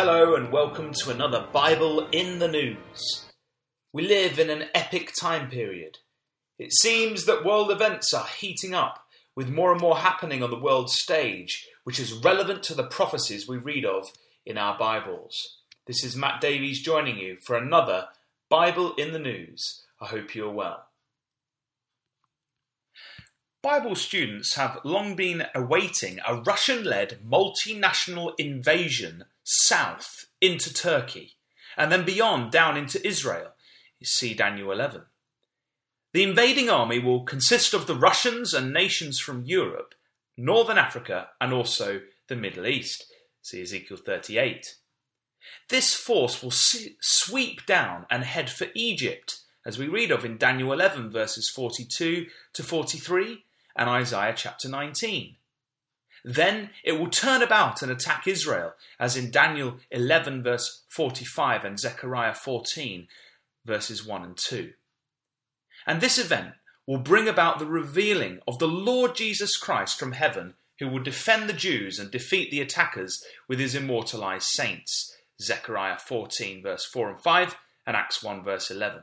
Hello, and welcome to another Bible in the News. We live in an epic time period. It seems that world events are heating up, with more and more happening on the world stage, which is relevant to the prophecies we read of in our Bibles. This is Matt Davies joining you for another Bible in the News. I hope you're well. Bible students have long been awaiting a Russian led multinational invasion south into Turkey and then beyond down into Israel. You see Daniel 11. The invading army will consist of the Russians and nations from Europe, Northern Africa, and also the Middle East. See Ezekiel 38. This force will sweep down and head for Egypt, as we read of in Daniel 11, verses 42 to 43, and Isaiah chapter 19. Then it will turn about and attack Israel, as in Daniel 11, verse 45, and Zechariah 14, verses 1 and 2. And this event will bring about the revealing of the Lord Jesus Christ from heaven, who will defend the Jews and defeat the attackers with his immortalized saints. Zechariah 14, verse 4 and 5, and Acts 1, verse 11.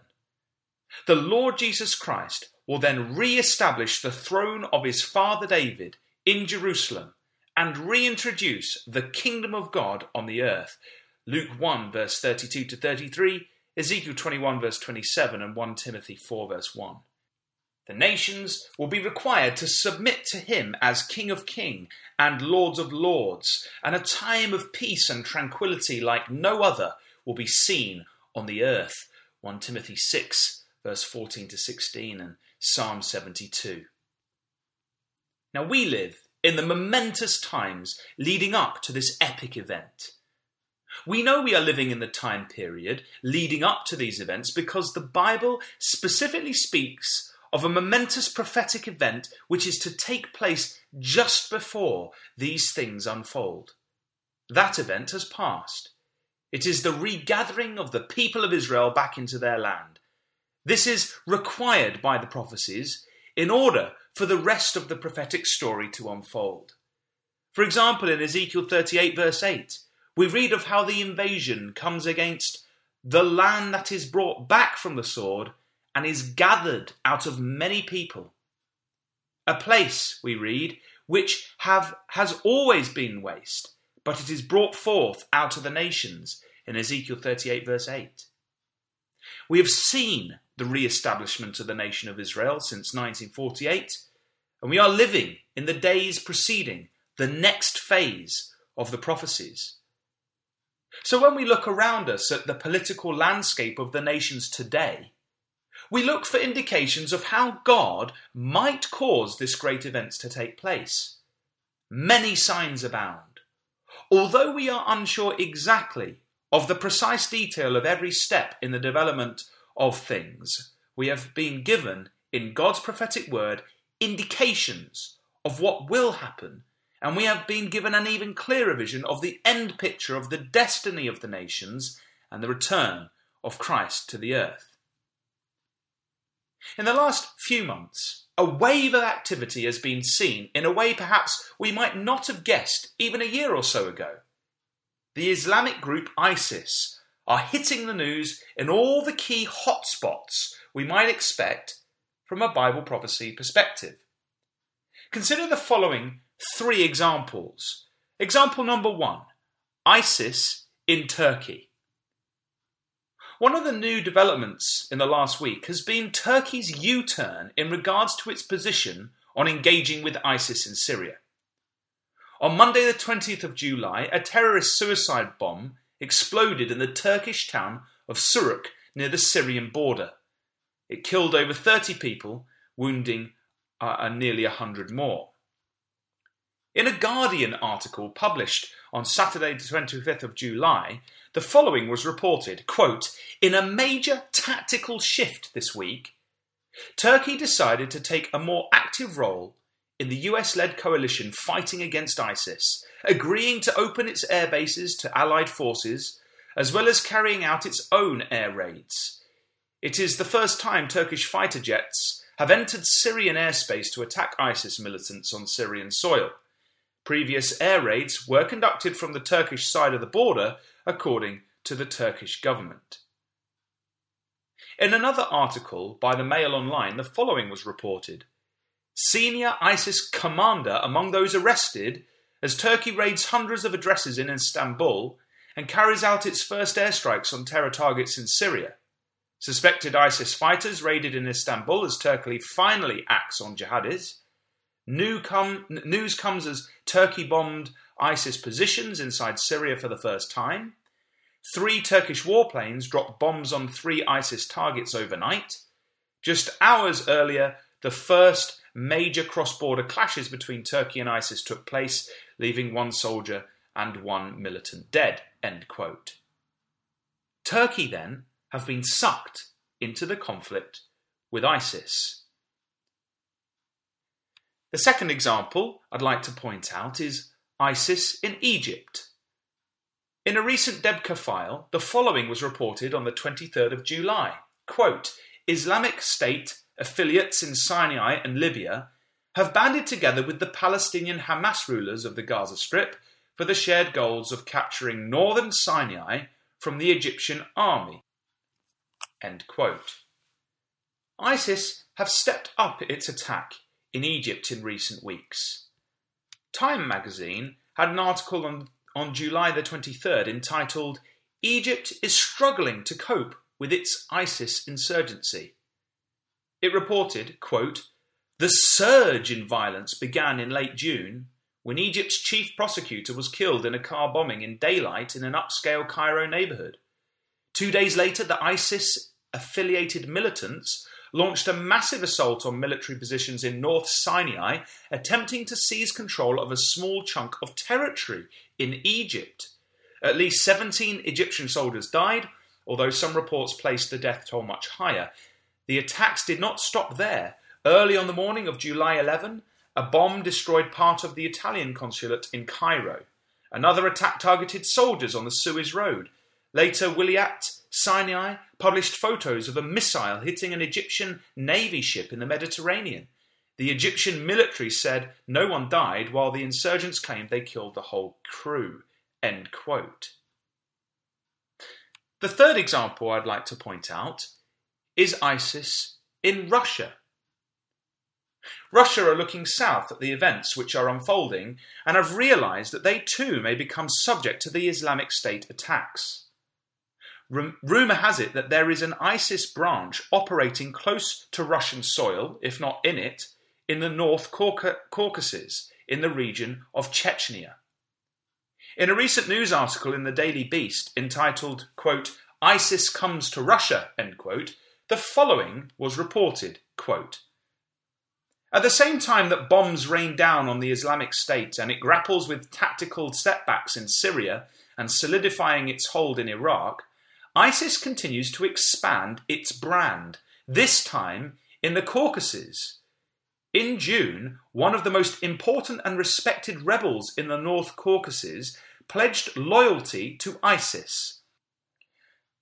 The Lord Jesus Christ will then re establish the throne of his father David in Jerusalem and reintroduce the kingdom of God on the earth. Luke 1, verse 32 to 33, Ezekiel 21, verse 27, and 1 Timothy 4, verse 1. The nations will be required to submit to him as King of Kings and Lords of Lords, and a time of peace and tranquility like no other will be seen on the earth. 1 Timothy 6, verse 14 to 16, and Psalm 72. Now we live in the momentous times leading up to this epic event. We know we are living in the time period leading up to these events because the Bible specifically speaks of a momentous prophetic event which is to take place just before these things unfold. That event has passed. It is the regathering of the people of Israel back into their land. This is required by the prophecies in order for the rest of the prophetic story to unfold. For example, in Ezekiel 38, verse 8, we read of how the invasion comes against the land that is brought back from the sword and is gathered out of many people. A place, we read, which have, has always been waste, but it is brought forth out of the nations, in Ezekiel 38, verse 8. We have seen the re establishment of the nation of Israel since 1948, and we are living in the days preceding the next phase of the prophecies. So when we look around us at the political landscape of the nations today, we look for indications of how God might cause this great events to take place. Many signs abound. Although we are unsure exactly of the precise detail of every step in the development of things, we have been given in God's prophetic word indications of what will happen, and we have been given an even clearer vision of the end picture of the destiny of the nations and the return of Christ to the earth. In the last few months, a wave of activity has been seen in a way perhaps we might not have guessed even a year or so ago. The Islamic group ISIS are hitting the news in all the key hotspots we might expect from a Bible prophecy perspective. Consider the following three examples. Example number one ISIS in Turkey. One of the new developments in the last week has been Turkey's U turn in regards to its position on engaging with ISIS in Syria. On Monday, the 20th of July, a terrorist suicide bomb exploded in the Turkish town of Suruc near the Syrian border. It killed over 30 people, wounding uh, nearly 100 more. In a Guardian article published on Saturday, the 25th of July, the following was reported quote, In a major tactical shift this week, Turkey decided to take a more active role in the US led coalition fighting against ISIS, agreeing to open its air bases to Allied forces, as well as carrying out its own air raids. It is the first time Turkish fighter jets have entered Syrian airspace to attack ISIS militants on Syrian soil. Previous air raids were conducted from the Turkish side of the border, according to the Turkish government. In another article by the Mail Online, the following was reported Senior ISIS commander among those arrested as Turkey raids hundreds of addresses in Istanbul and carries out its first airstrikes on terror targets in Syria. Suspected ISIS fighters raided in Istanbul as Turkey finally acts on jihadis. New com- news comes as Turkey bombed ISIS positions inside Syria for the first time. Three Turkish warplanes dropped bombs on three ISIS targets overnight. Just hours earlier, the first major cross border clashes between Turkey and ISIS took place, leaving one soldier and one militant dead. Turkey, then, have been sucked into the conflict with ISIS. The second example I'd like to point out is ISIS in Egypt. In a recent DEBKAfile, the following was reported on the 23rd of July. Quote, Islamic State affiliates in Sinai and Libya have banded together with the Palestinian Hamas rulers of the Gaza Strip for the shared goals of capturing northern Sinai from the Egyptian army. ISIS have stepped up its attack in Egypt in recent weeks. Time magazine had an article on, on July the 23rd entitled Egypt is struggling to cope with its ISIS insurgency. It reported, quote, The surge in violence began in late June when Egypt's chief prosecutor was killed in a car bombing in daylight in an upscale Cairo neighborhood. Two days later, the ISIS affiliated militants launched a massive assault on military positions in North Sinai, attempting to seize control of a small chunk of territory in Egypt. At least 17 Egyptian soldiers died, although some reports placed the death toll much higher. The attacks did not stop there. Early on the morning of July 11, a bomb destroyed part of the Italian consulate in Cairo. Another attack targeted soldiers on the Suez Road. Later, Wilayat Sinai published photos of a missile hitting an Egyptian navy ship in the Mediterranean. The Egyptian military said no one died, while the insurgents claimed they killed the whole crew. The third example I'd like to point out is ISIS in Russia. Russia are looking south at the events which are unfolding and have realized that they too may become subject to the Islamic State attacks. Rumour has it that there is an ISIS branch operating close to Russian soil, if not in it, in the North Caucasus, in the region of Chechnya. In a recent news article in the Daily Beast entitled, quote, ISIS comes to Russia, quote, the following was reported quote, At the same time that bombs rain down on the Islamic State and it grapples with tactical setbacks in Syria and solidifying its hold in Iraq, ISIS continues to expand its brand, this time in the Caucasus. In June, one of the most important and respected rebels in the North Caucasus pledged loyalty to ISIS.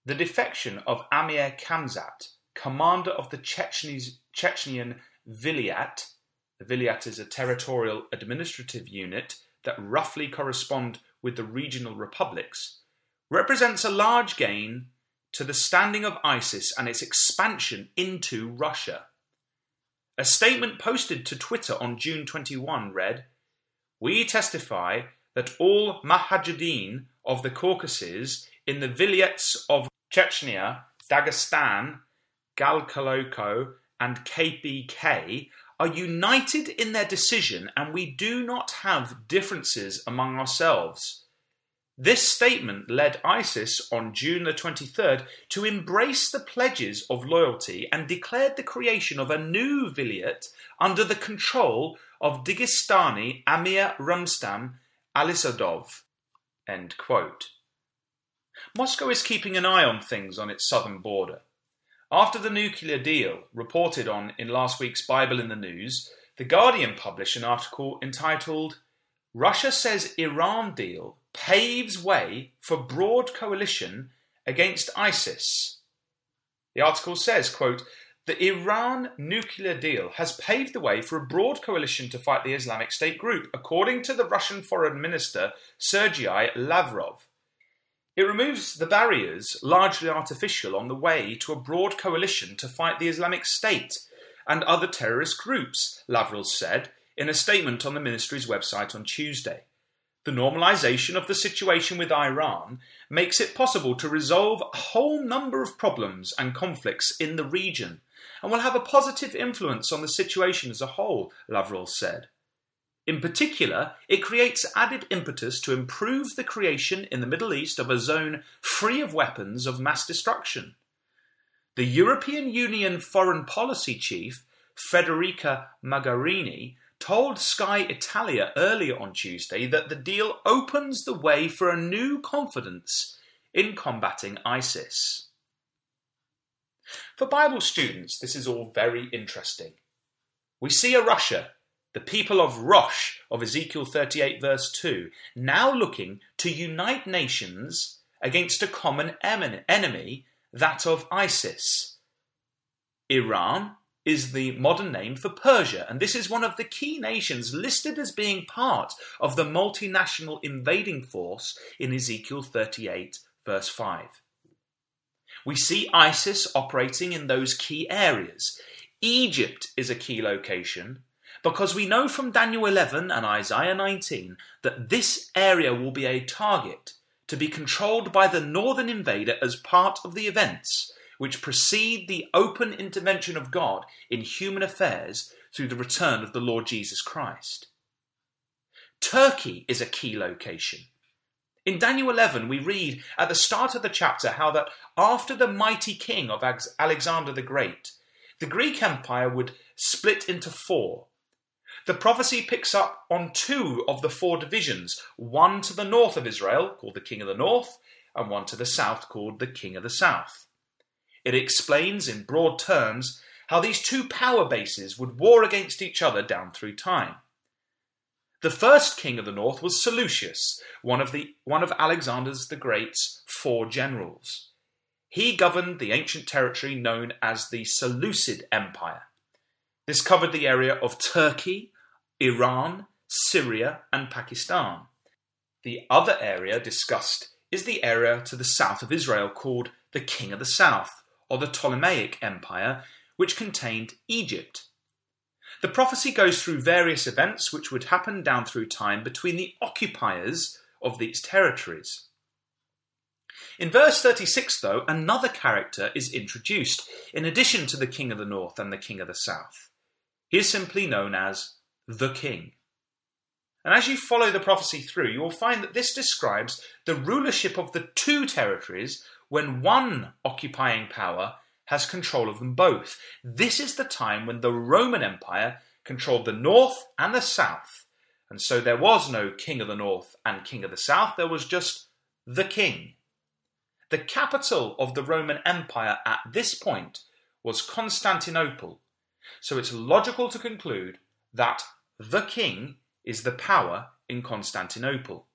The defection of Amir Khamzat, commander of the Chechnyan Vilayat, the Vilayat is a territorial administrative unit that roughly correspond with the regional republics, represents a large gain to the standing of ISIS and its expansion into Russia. A statement posted to Twitter on June 21 read We testify that all Mujahideen of the Caucasus in the vilayets of Chechnya, Dagestan, Galkaloko, and KBK are united in their decision, and we do not have differences among ourselves. This statement led ISIS on June the 23rd to embrace the pledges of loyalty and declared the creation of a new vilayet under the control of Dagestani Amir Rustam Alisadov. Moscow is keeping an eye on things on its southern border. After the nuclear deal reported on in last week's Bible in the News, The Guardian published an article entitled Russia says Iran deal paves way for broad coalition against ISIS. The article says, quote, the Iran nuclear deal has paved the way for a broad coalition to fight the Islamic State group, according to the Russian Foreign Minister Sergei Lavrov. It removes the barriers, largely artificial, on the way to a broad coalition to fight the Islamic State and other terrorist groups, Lavrov said in a statement on the ministry's website on Tuesday. The normalization of the situation with Iran makes it possible to resolve a whole number of problems and conflicts in the region and will have a positive influence on the situation as a whole, Lavrov said. In particular, it creates added impetus to improve the creation in the Middle East of a zone free of weapons of mass destruction. The European Union Foreign Policy Chief, Federica Mogherini, told Sky Italia earlier on Tuesday that the deal opens the way for a new confidence in combating ISIS. For Bible students, this is all very interesting. We see a Russia, the people of Rosh of Ezekiel 38, verse 2, now looking to unite nations against a common enemy, that of ISIS. Iran, is the modern name for Persia, and this is one of the key nations listed as being part of the multinational invading force in Ezekiel 38, verse 5. We see ISIS operating in those key areas. Egypt is a key location because we know from Daniel 11 and Isaiah 19 that this area will be a target to be controlled by the northern invader as part of the events which precede the open intervention of God in human affairs through the return of the Lord Jesus Christ. Turkey is a key location. In Daniel 11, we read at the start of the chapter how that after the mighty king of Alexander the Great, the Greek Empire would split into four. The prophecy picks up on two of the four divisions one to the north of Israel, called the King of the North, and one to the south, called the King of the South. It explains in broad terms how these two power bases would war against each other down through time. The first king of the north was Seleucus, one of, the, one of the Great's four generals. He governed the ancient territory known as the Seleucid Empire. This covered the area of Turkey, Iran, Syria, and Pakistan. The other area discussed is the area to the south of Israel called the King of the South or the Ptolemaic Empire, which contained Egypt. The prophecy goes through various events which would happen down through time between the occupiers of these territories. In verse 36, though, another character is introduced, in addition to the king of the north and the king of the south. He is simply known as the king. And as you follow the prophecy through, you will find that this describes the rulership of the two territories when one occupying power has control of them both. This is the time when the Roman Empire controlled the north and the south. And so there was no king of the north and king of the south, there was just the king. The capital of the Roman Empire at this point was Constantinople. So it's logical to conclude that the king is the power in Constantinople.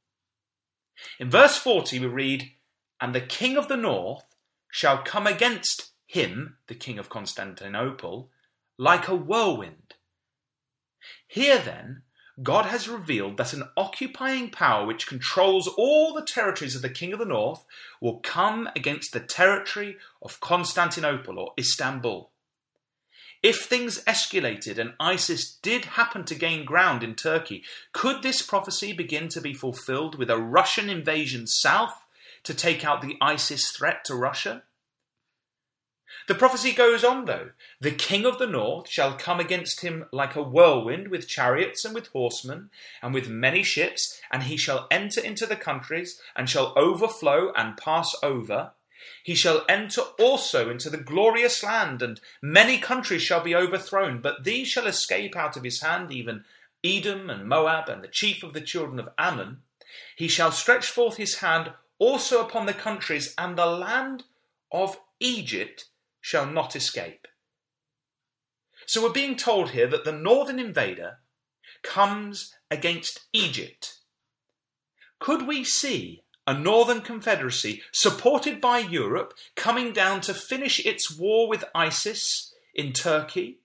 In verse 40, we read, and the king of the north shall come against him, the king of Constantinople, like a whirlwind. Here then, God has revealed that an occupying power which controls all the territories of the king of the north will come against the territory of Constantinople or Istanbul. If things escalated and ISIS did happen to gain ground in Turkey, could this prophecy begin to be fulfilled with a Russian invasion south to take out the ISIS threat to Russia? The prophecy goes on, though. The king of the north shall come against him like a whirlwind with chariots and with horsemen and with many ships, and he shall enter into the countries and shall overflow and pass over. He shall enter also into the glorious land, and many countries shall be overthrown, but these shall escape out of his hand, even Edom and Moab and the chief of the children of Ammon. He shall stretch forth his hand also upon the countries, and the land of Egypt shall not escape. So we're being told here that the northern invader comes against Egypt. Could we see a northern confederacy supported by Europe coming down to finish its war with ISIS in Turkey.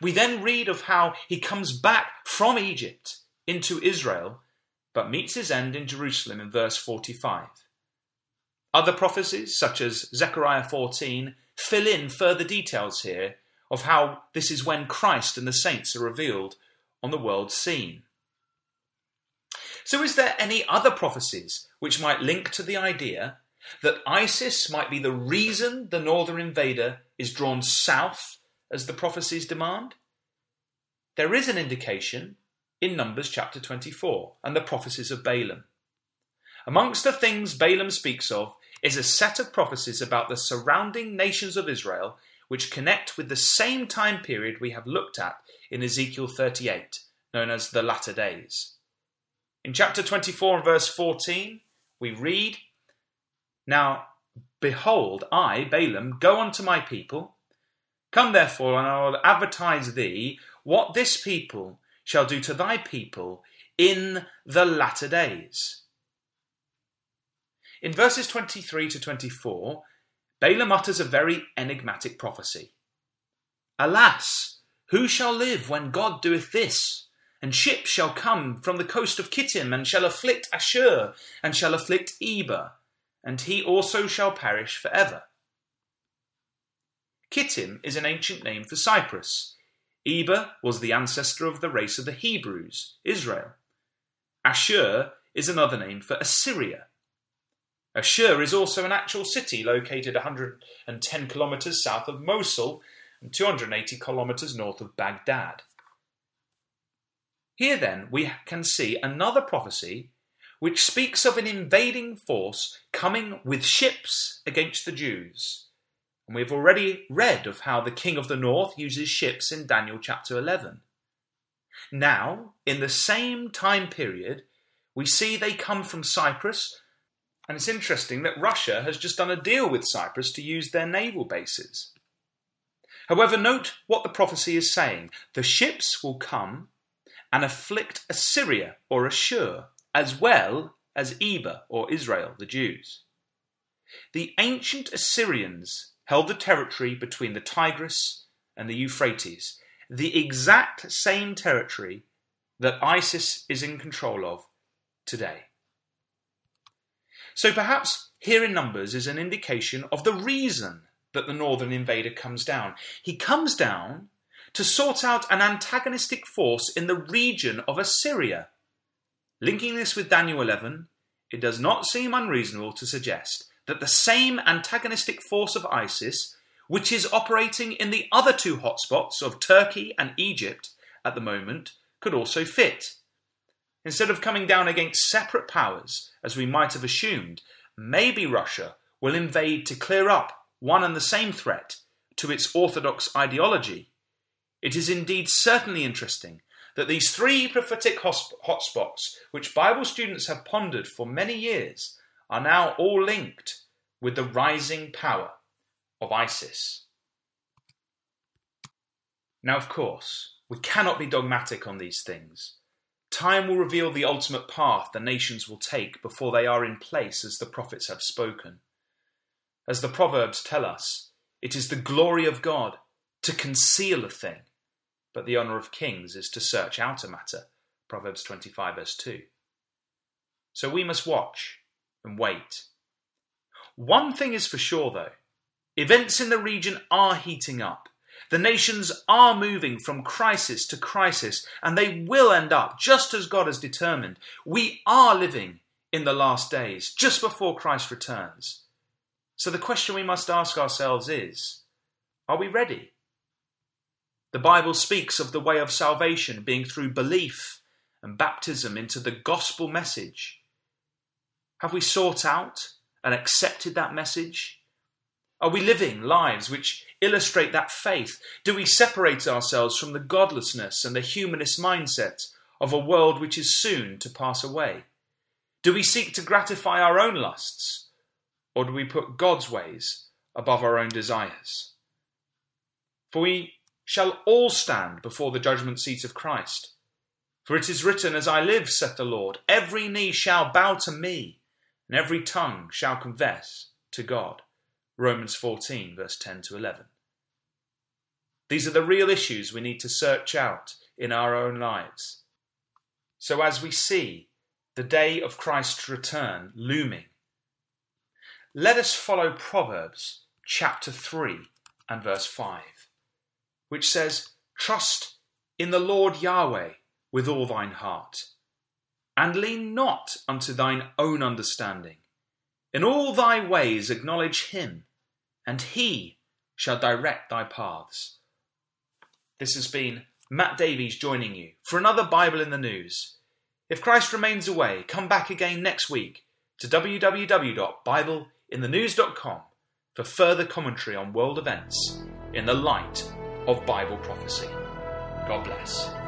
We then read of how he comes back from Egypt into Israel, but meets his end in Jerusalem in verse 45. Other prophecies, such as Zechariah 14, fill in further details here of how this is when Christ and the saints are revealed on the world scene. So, is there any other prophecies which might link to the idea that ISIS might be the reason the northern invader is drawn south as the prophecies demand? There is an indication in Numbers chapter 24 and the prophecies of Balaam. Amongst the things Balaam speaks of is a set of prophecies about the surrounding nations of Israel which connect with the same time period we have looked at in Ezekiel 38, known as the latter days. In chapter 24 and verse 14, we read, Now, behold, I, Balaam, go unto my people. Come therefore, and I will advertise thee what this people shall do to thy people in the latter days. In verses 23 to 24, Balaam utters a very enigmatic prophecy. Alas, who shall live when God doeth this? And ships shall come from the coast of Kittim, and shall afflict Ashur, and shall afflict Eber, and he also shall perish for ever. Kittim is an ancient name for Cyprus. Eber was the ancestor of the race of the Hebrews, Israel. Ashur is another name for Assyria. Ashur is also an actual city located 110 kilometers south of Mosul and 280 kilometers north of Baghdad. Here then we can see another prophecy which speaks of an invading force coming with ships against the Jews. And we've already read of how the king of the north uses ships in Daniel chapter 11. Now, in the same time period, we see they come from Cyprus, and it's interesting that Russia has just done a deal with Cyprus to use their naval bases. However, note what the prophecy is saying. The ships will come and afflict Assyria or Ashur, as well as Eber or Israel, the Jews. The ancient Assyrians held the territory between the Tigris and the Euphrates, the exact same territory that ISIS is in control of today. So perhaps here in Numbers is an indication of the reason that the northern invader comes down. He comes down to sort out an antagonistic force in the region of Assyria. Linking this with Daniel 11, it does not seem unreasonable to suggest that the same antagonistic force of ISIS, which is operating in the other two hotspots of Turkey and Egypt at the moment, could also fit. Instead of coming down against separate powers, as we might have assumed, maybe Russia will invade to clear up one and the same threat to its orthodox ideology it is indeed certainly interesting that these three prophetic hotspots, which Bible students have pondered for many years, are now all linked with the rising power of ISIS. Now, of course, we cannot be dogmatic on these things. Time will reveal the ultimate path the nations will take before they are in place as the prophets have spoken. As the Proverbs tell us, it is the glory of God to conceal a thing but the honour of kings is to search out a matter. Proverbs 25, verse 2. So we must watch and wait. One thing is for sure, though events in the region are heating up. The nations are moving from crisis to crisis, and they will end up just as God has determined. We are living in the last days, just before Christ returns. So the question we must ask ourselves is are we ready? The Bible speaks of the way of salvation being through belief and baptism into the gospel message. Have we sought out and accepted that message? Are we living lives which illustrate that faith? Do we separate ourselves from the godlessness and the humanist mindset of a world which is soon to pass away? Do we seek to gratify our own lusts? Or do we put God's ways above our own desires? For we shall all stand before the judgment seat of Christ. For it is written, As I live, saith the Lord, every knee shall bow to me, and every tongue shall confess to God. Romans 14, verse 10 to 11. These are the real issues we need to search out in our own lives. So, as we see the day of Christ's return looming, let us follow Proverbs chapter 3 and verse 5, which says, Trust in the Lord Yahweh with all thine heart, and lean not unto thine own understanding. In all thy ways acknowledge him, and he shall direct thy paths. This has been Matt Davies joining you for another Bible in the News. If Christ remains away, come back again next week to www.bibleinthenews.com for further commentary on world events in the light of Bible prophecy. God bless.